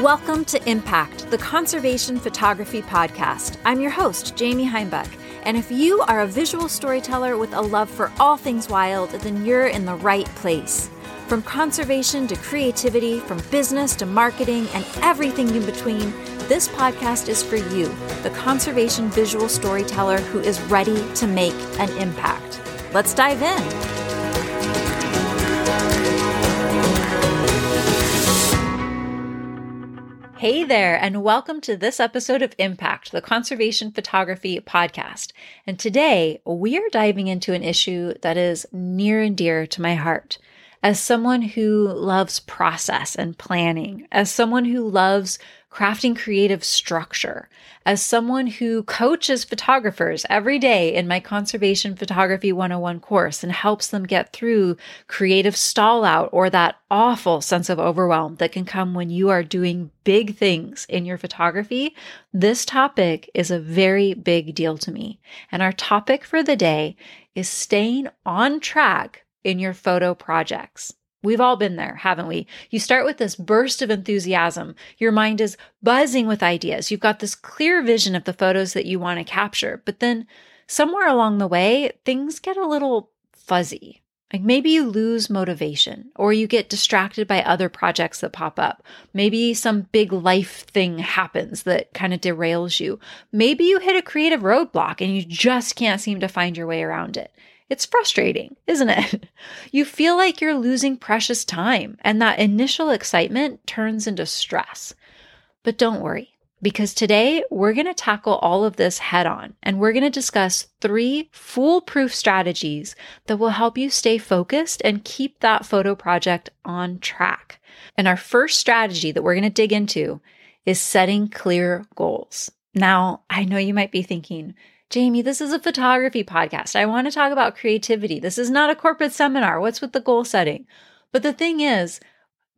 Welcome to Impact, the Conservation Photography Podcast. I'm your host, Jaymi Heimbuch. And if you are a visual storyteller with a love for all things wild, then you're in the right place. From conservation to creativity, from business to marketing, and everything in between, this podcast is for you, the conservation visual storyteller who is ready to make an impact. Let's dive in. Hey there, and welcome to this episode of Impact, the Conservation Photography Podcast. And today we are diving into an issue that is near and dear to my heart as someone who loves process and planning, as someone who loves crafting creative structure, as someone who coaches photographers every day in my Conservation Photography 101 course and helps them get through creative stall out or that awful sense of overwhelm that can come when you are doing big things in your photography, this topic is a very big deal to me. And our topic for the day is staying on track in your photo projects. We've all been there, haven't we? You start with this burst of enthusiasm. Your mind is buzzing with ideas. You've got this clear vision of the photos that you want to capture. But then somewhere along the way, things get a little fuzzy. Like maybe you lose motivation or you get distracted by other projects that pop up. Maybe some big life thing happens that kind of derails you. Maybe you hit a creative roadblock and you just can't seem to find your way around it. It's frustrating, isn't it? You feel like you're losing precious time, and that initial excitement turns into stress. But don't worry, because today we're going to tackle all of this head on, and we're going to discuss three foolproof strategies that will help you stay focused and keep that photo project on track. And our first strategy that we're going to dig into is setting clear goals. Now, I know you might be thinking, Jaymi, this is a photography podcast. I want to talk about creativity. This is not a corporate seminar. What's with the goal setting? But the thing is,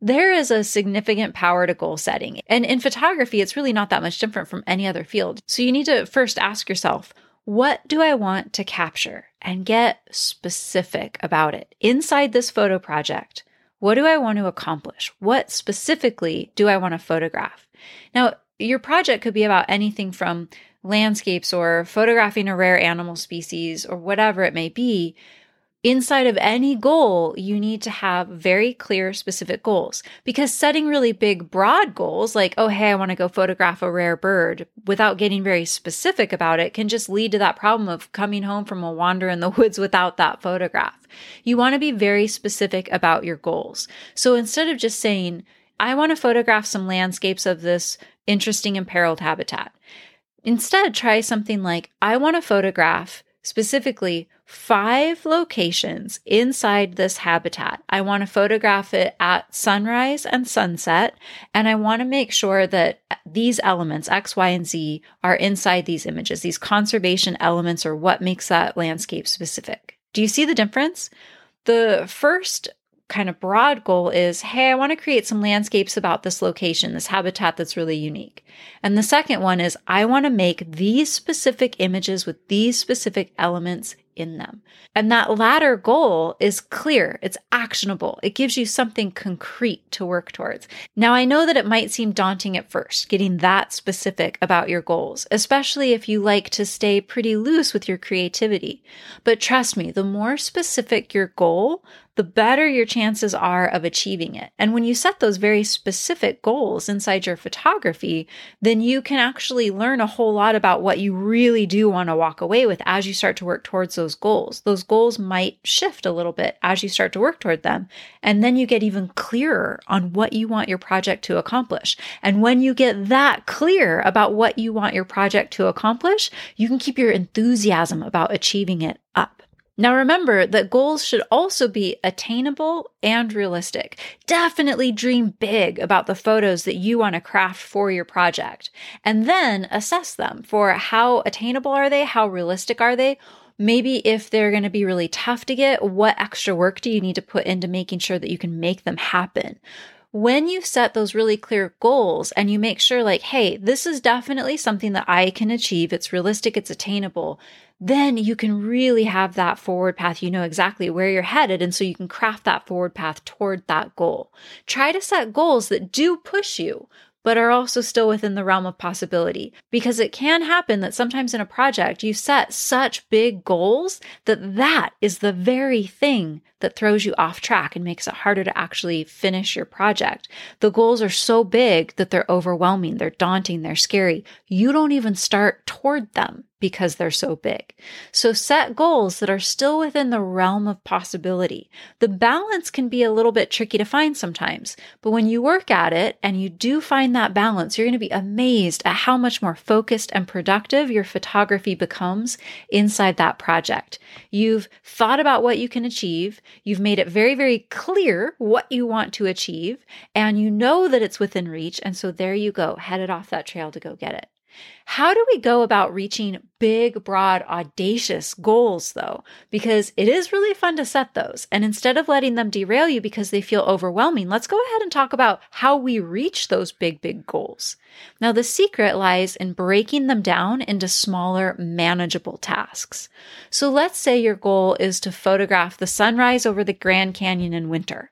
there is a significant power to goal setting. And in photography, it's really not that much different from any other field. So you need to first ask yourself, what do I want to capture? And get specific about it. Inside this photo project, what do I want to accomplish? What specifically do I want to photograph? Now, your project could be about anything from landscapes or photographing a rare animal species or whatever it may be, inside of any goal, you need to have very clear, specific goals. Because setting really big, broad goals, like, oh, hey, I want to go photograph a rare bird, without getting very specific about it, can just lead to that problem of coming home from a wander in the woods without that photograph. You want to be very specific about your goals. So instead of just saying, I want to photograph some landscapes of this interesting imperiled habitat. Instead, try something like I want to photograph specifically five locations inside this habitat. I want to photograph it at sunrise and sunset, and I want to make sure that these elements, X, Y, and Z, are inside these images. These conservation elements are what makes that landscape specific. Do you see the difference? The first kind of broad goal is hey, I want to create some landscapes about this location, this habitat that's really unique. And the second one is I want to make these specific images with these specific elements in them. And that latter goal is clear, it's actionable, it gives you something concrete to work towards. Now, I know that it might seem daunting at first, getting that specific about your goals, especially if you like to stay pretty loose with your creativity. But trust me, the more specific your goal, the better your chances are of achieving it. And when you set those very specific goals inside your photography, then you can actually learn a whole lot about what you really do want to walk away with as you start to work towards those goals. Those goals might shift a little bit as you start to work toward them. And then you get even clearer on what you want your project to accomplish. And when you get that clear about what you want your project to accomplish, you can keep your enthusiasm about achieving it up. Now remember that goals should also be attainable and realistic. Definitely dream big about the photos that you want to craft for your project and then assess them for how attainable are they? How realistic are they? Maybe if they're going to be really tough to get, what extra work do you need to put into making sure that you can make them happen? When you set those really clear goals and you make sure, like, hey, this is definitely something that I can achieve, it's realistic, it's attainable, then you can really have that forward path. You know exactly where you're headed. And so you can craft that forward path toward that goal. Try to set goals that do push you, but are also still within the realm of possibility. Because it can happen that sometimes in a project you set such big goals that that is the very thing that throws you off track and makes it harder to actually finish your project. The goals are so big that they're overwhelming, they're daunting, they're scary. You don't even start toward them because they're so big. So set goals that are still within the realm of possibility. The balance can be a little bit tricky to find sometimes, but when you work at it and you do find that balance, you're going to be amazed at how much more focused and productive your photography becomes inside that project. You've thought about what you can achieve. You've made it very, very clear what you want to achieve and you know that it's within reach. And so there you go, headed off that trail to go get it. How do we go about reaching big, broad, audacious goals though? Because it is really fun to set those. And instead of letting them derail you because they feel overwhelming, let's go ahead and talk about how we reach those big, big goals. Now, the secret lies in breaking them down into smaller, manageable tasks. So let's say your goal is to photograph the sunrise over the Grand Canyon in winter.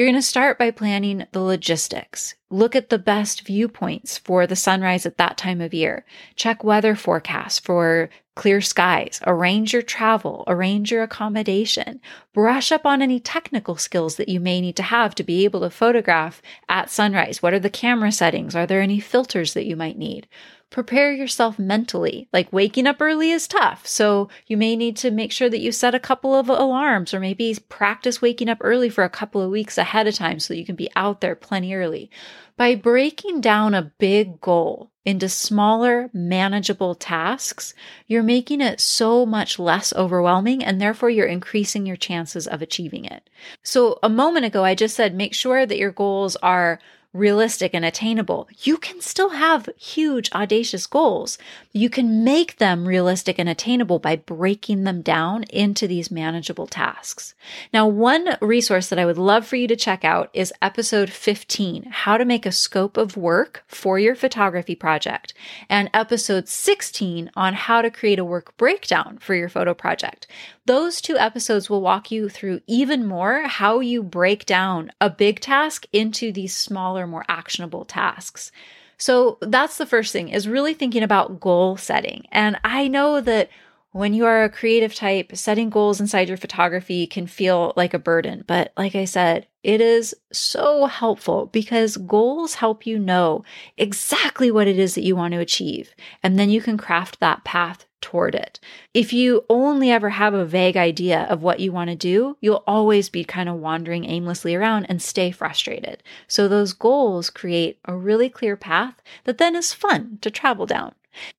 You're going to start by planning the logistics. Look at the best viewpoints for the sunrise at that time of year. Check weather forecasts for clear skies. Arrange your travel. Arrange your accommodation. Brush up on any technical skills that you may need to have to be able to photograph at sunrise. What are the camera settings? Are there any filters that you might need? Prepare yourself mentally. Like waking up early is tough. So you may need to make sure that you set a couple of alarms or maybe practice waking up early for a couple of weeks ahead of time so you can be out there plenty early. By breaking down a big goal into smaller, manageable tasks, you're making it so much less overwhelming and therefore you're increasing your chances of achieving it. So a moment ago, I just said make sure that your goals are realistic and attainable. You can still have huge, audacious goals. You can make them realistic and attainable by breaking them down into these manageable tasks. Now, one resource that I would love for you to check out is episode 15, how to make a scope of work for your photography project, and episode 16 on how to create a work breakdown for your photo project. Those two episodes will walk you through even more how you break down a big task into these smaller, more actionable tasks. So that's the first thing is really thinking about goal setting. And I know that when you are a creative type, setting goals inside your photography can feel like a burden. But like I said, it is so helpful because goals help you know exactly what it is that you want to achieve. And then you can craft that path toward it. If you only ever have a vague idea of what you want to do, you'll always be kind of wandering aimlessly around and stay frustrated. So those goals create a really clear path that then is fun to travel down.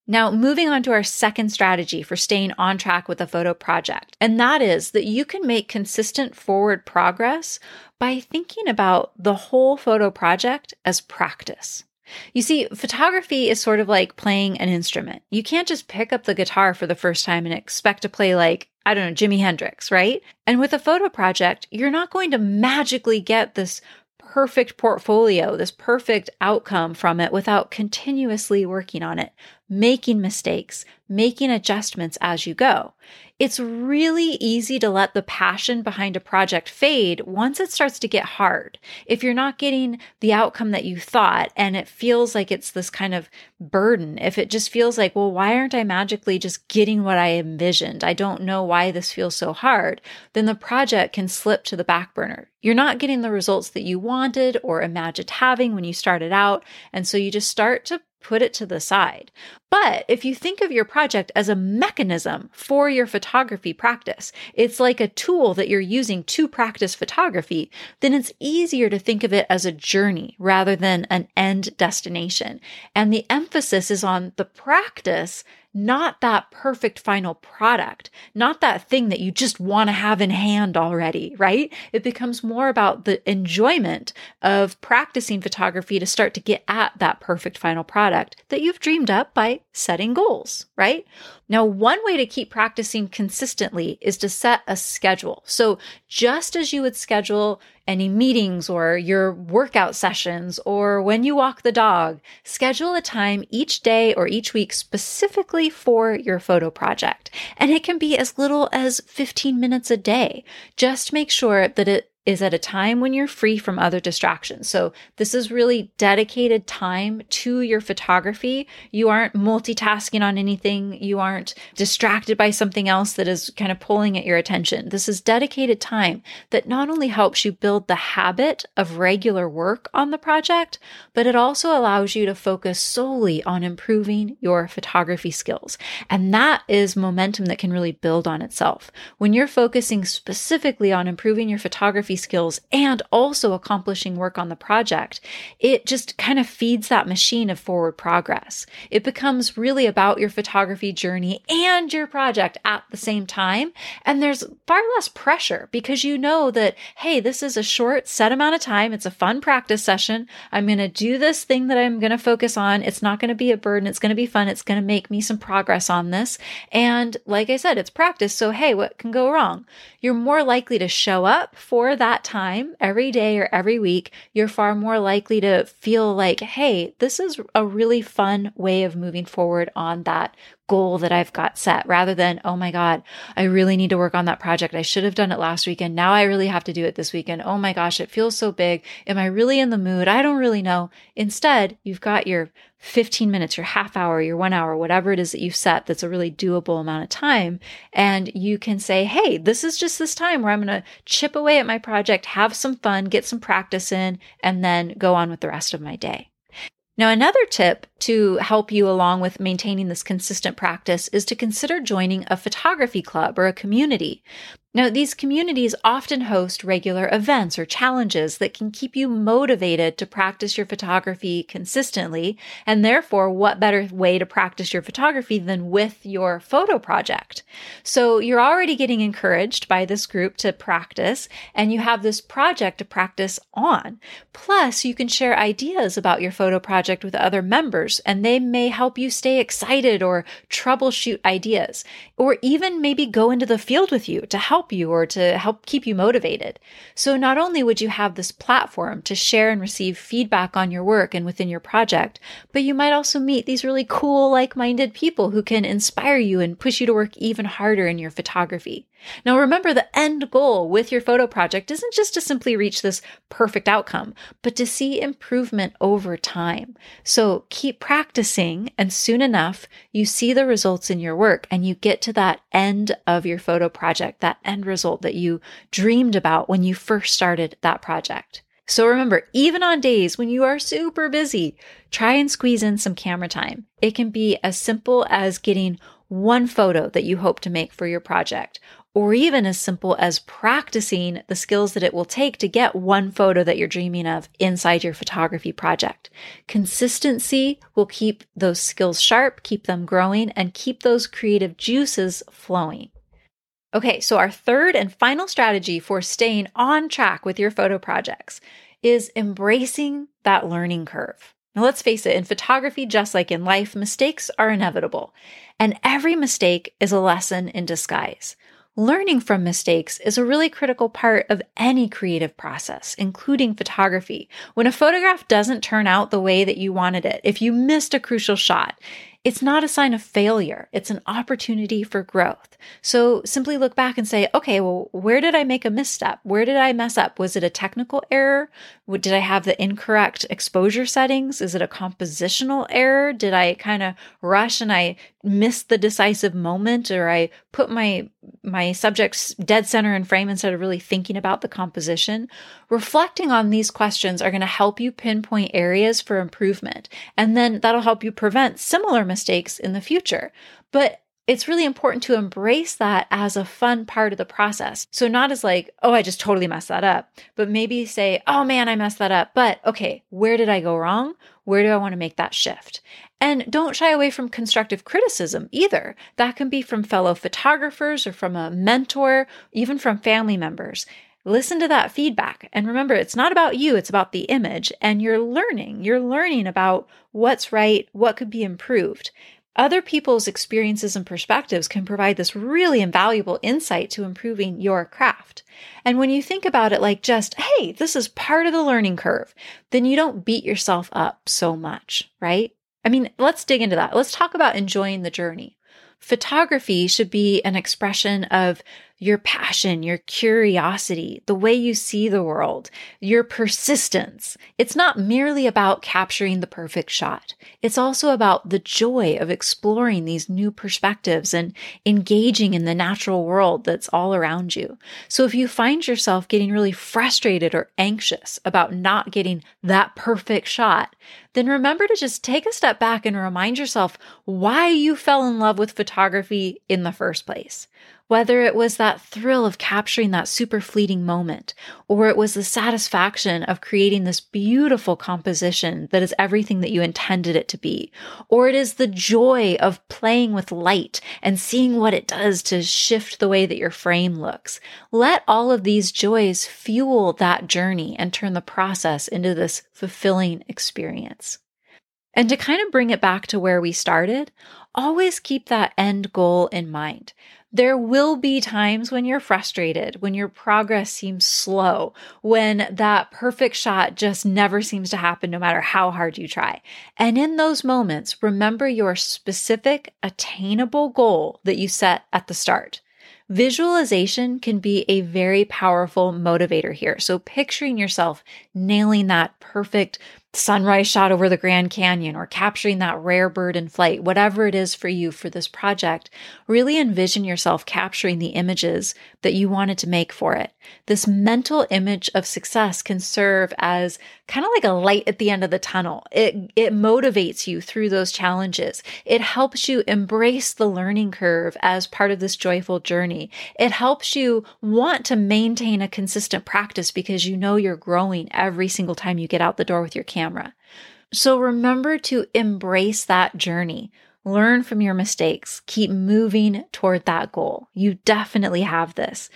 Now, moving on to our second strategy for staying on track with a photo project, and that is that you can make consistent forward progress by thinking about the whole photo project as practice. You see, photography is sort of like playing an instrument. You can't just pick up the guitar for the first time and expect to play like, I don't know, Jimi Hendrix, right? And with a photo project, you're not going to magically get this perfect portfolio, this perfect outcome from it without continuously working on it, making mistakes, making adjustments as you go. It's really easy to let the passion behind a project fade once it starts to get hard. If you're not getting the outcome that you thought and it feels like it's this kind of burden, if it just feels like, well, why aren't I magically just getting what I envisioned? I don't know why this feels so hard. Then the project can slip to the back burner. You're not getting the results that you wanted or imagined having when you started out. And so you just start to put it to the side. But if you think of your project as a mechanism for your photography practice, it's like a tool that you're using to practice photography, then it's easier to think of it as a journey rather than an end destination. And the emphasis is on the practice not that perfect final product, not that thing that you just want to have in hand already, right? It becomes more about the enjoyment of practicing photography to start to get at that perfect final product that you've dreamed up by setting goals, right? Now, one way to keep practicing consistently is to set a schedule. So, just as you would schedule any meetings or your workout sessions or when you walk the dog, schedule a time each day or each week specifically for your photo project. And it can be as little as 15 minutes a day. Just make sure that it is at a time when you're free from other distractions. So this is really dedicated time to your photography. You aren't multitasking on anything. You aren't distracted by something else that is kind of pulling at your attention. This is dedicated time that not only helps you build the habit of regular work on the project, but it also allows you to focus solely on improving your photography skills. And that is momentum that can really build on itself. When you're focusing specifically on improving your photography photography skills and also accomplishing work on the project, it just kind of feeds that machine of forward progress. It becomes really about your photography journey and your project at the same time. And there's far less pressure because you know that, hey, this is a short set amount of time. It's a fun practice session. I'm going to do this thing that I'm going to focus on. It's not going to be a burden. It's going to be fun. It's going to make me some progress on this. And like I said, it's practice. So, hey, what can go wrong? You're more likely to show up for that time every day or every week, you're far more likely to feel like, hey, this is a really fun way of moving forward on that goal that I've got set rather than, oh my God, I really need to work on that project. I should have done it last weekend. Now I really have to do it this weekend. Oh my gosh, it feels so big. Am I really in the mood? I don't really know. Instead, you've got your 15 minutes, your half hour, your one hour, whatever it is that you've set that's a really doable amount of time. And you can say, hey, this is just this time where I'm going to chip away at my project, have some fun, get some practice in, and then go on with the rest of my day. Now, another tip to help you along with maintaining this consistent practice is to consider joining a photography club or a community. Now, these communities often host regular events or challenges that can keep you motivated to practice your photography consistently. And therefore, what better way to practice your photography than with your photo project? So you're already getting encouraged by this group to practice and you have this project to practice on. Plus, you can share ideas about your photo project with other members and they may help you stay excited or troubleshoot ideas or even maybe go into the field with you to help help you or to help keep you motivated. So not only would you have this platform to share and receive feedback on your work and within your project, but you might also meet these really cool, like-minded people who can inspire you and push you to work even harder in your photography. Now, remember the end goal with your photo project isn't just to simply reach this perfect outcome, but to see improvement over time. So keep practicing, and soon enough, you see the results in your work and you get to that end of your photo project, that end result that you dreamed about when you first started that project. So remember, even on days when you are super busy, try and squeeze in some camera time. It can be as simple as getting one photo that you hope to make for your project, or even as simple as practicing the skills that it will take to get one photo that you're dreaming of inside your photography project. Consistency will keep those skills sharp, keep them growing, and keep those creative juices flowing. Okay, so our third and final strategy for staying on track with your photo projects is embracing that learning curve. Now, let's face it, in photography, just like in life, mistakes are inevitable, and every mistake is a lesson in disguise. Learning from mistakes is a really critical part of any creative process, including photography. When a photograph doesn't turn out the way that you wanted it, if you missed a crucial shot, it's not a sign of failure. It's an opportunity for growth. So simply look back and say, okay, well, where did I make a misstep? Where did I mess up? Was it a technical error? Did I have the incorrect exposure settings? Is it a compositional error? Did I kind of rush and I missed the decisive moment or I put my my subjects dead center in frame instead of really thinking about the composition? Reflecting on these questions are going to help you pinpoint areas for improvement. And then that'll help you prevent similar mistakes in the future. But it's really important to embrace that as a fun part of the process. So, not as like, oh, I just totally messed that up, but maybe say, oh man, I messed that up. But okay, where did I go wrong? Where do I want to make that shift? And don't shy away from constructive criticism either. That can be from fellow photographers or from a mentor, even from family members. Listen to that feedback. And remember, it's not about you, it's about the image. And you're learning. You're learning about what's right, what could be improved. Other people's experiences and perspectives can provide this really invaluable insight to improving your craft. And when you think about it like just, hey, this is part of the learning curve, then you don't beat yourself up so much, right? I mean, let's dig into that. Let's talk about enjoying the journey. Photography should be an expression of your passion, your curiosity, the way you see the world, your persistence. It's not merely about capturing the perfect shot. It's also about the joy of exploring these new perspectives and engaging in the natural world that's all around you. So if you find yourself getting really frustrated or anxious about not getting that perfect shot, then remember to just take a step back and remind yourself why you fell in love with photography in the first place. Whether it was that thrill of capturing that super fleeting moment, or it was the satisfaction of creating this beautiful composition that is everything that you intended it to be, or it is the joy of playing with light and seeing what it does to shift the way that your frame looks. Let all of these joys fuel that journey and turn the process into this fulfilling experience. And to kind of bring it back to where we started, always keep that end goal in mind. There will be times when you're frustrated, when your progress seems slow, when that perfect shot just never seems to happen no matter how hard you try. And in those moments, remember your specific attainable goal that you set at the start. Visualization can be a very powerful motivator here. So picturing yourself nailing that perfect sunrise shot over the Grand Canyon or capturing that rare bird in flight, whatever it is for you for this project, really envision yourself capturing the images that you wanted to make for it. This mental image of success can serve as kind of like a light at the end of the tunnel. It, it motivates you through those challenges. It helps you embrace the learning curve as part of this joyful journey. It helps you want to maintain a consistent practice because you know you're growing every single time you get out the door with your camera. So remember to embrace that journey. Learn from your mistakes. Keep moving toward that goal. You definitely have this.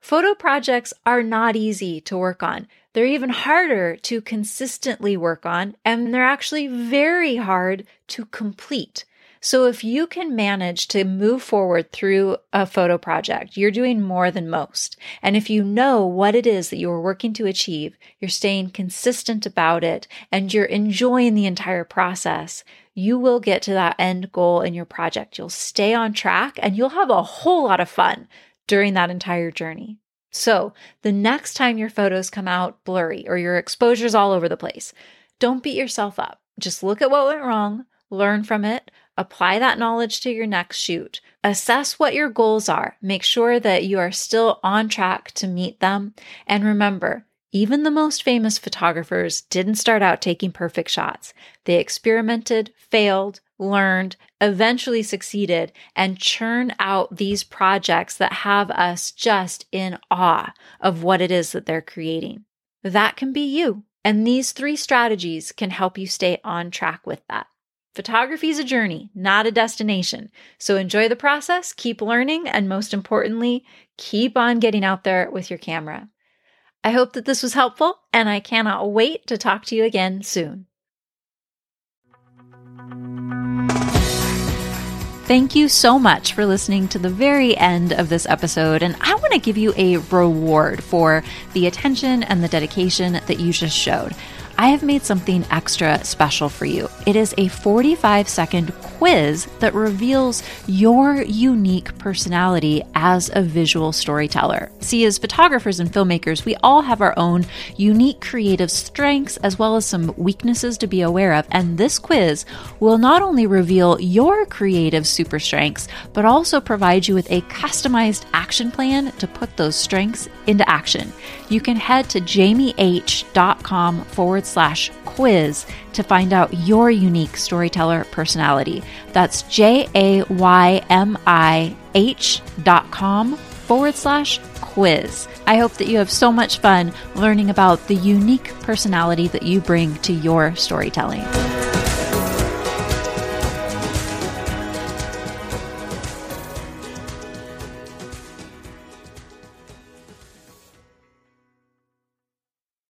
Photo projects are not easy to work on. They're even harder to consistently work on, and they're actually very hard to complete. So, if you can manage to move forward through a photo project, you're doing more than most. And if you know what it is that you're working to achieve, you're staying consistent about it, and you're enjoying the entire process, you will get to that end goal in your project. You'll stay on track and you'll have a whole lot of fun during that entire journey. So, the next time your photos come out blurry or your exposure's all over the place, don't beat yourself up. Just look at what went wrong, learn from it, apply that knowledge to your next shoot, assess what your goals are, make sure that you are still on track to meet them, and remember, even the most famous photographers didn't start out taking perfect shots. They experimented, failed, learned, eventually succeeded, and churn out these projects that have us just in awe of what it is that they're creating. That can be you. And these three strategies can help you stay on track with that. Photography is a journey, not a destination. So enjoy the process, keep learning, and most importantly, keep on getting out there with your camera. I hope that this was helpful, and I cannot wait to talk to you again soon. Thank you so much for listening to the very end of this episode. And I want to give you a reward for the attention and the dedication that you just showed. I have made something extra special for you. It is a 45 second quiz that reveals your unique personality as a visual storyteller. See, as photographers and filmmakers, we all have our own unique creative strengths as well as some weaknesses to be aware of. And this quiz will not only reveal your creative super strengths, but also provide you with a customized action plan to put those strengths into action. You can head to jaymih.com forward slash quiz to find out your unique storyteller personality. That's J A Y M I H dot com forward slash quiz. I hope that you have so much fun learning about the unique personality that you bring to your storytelling.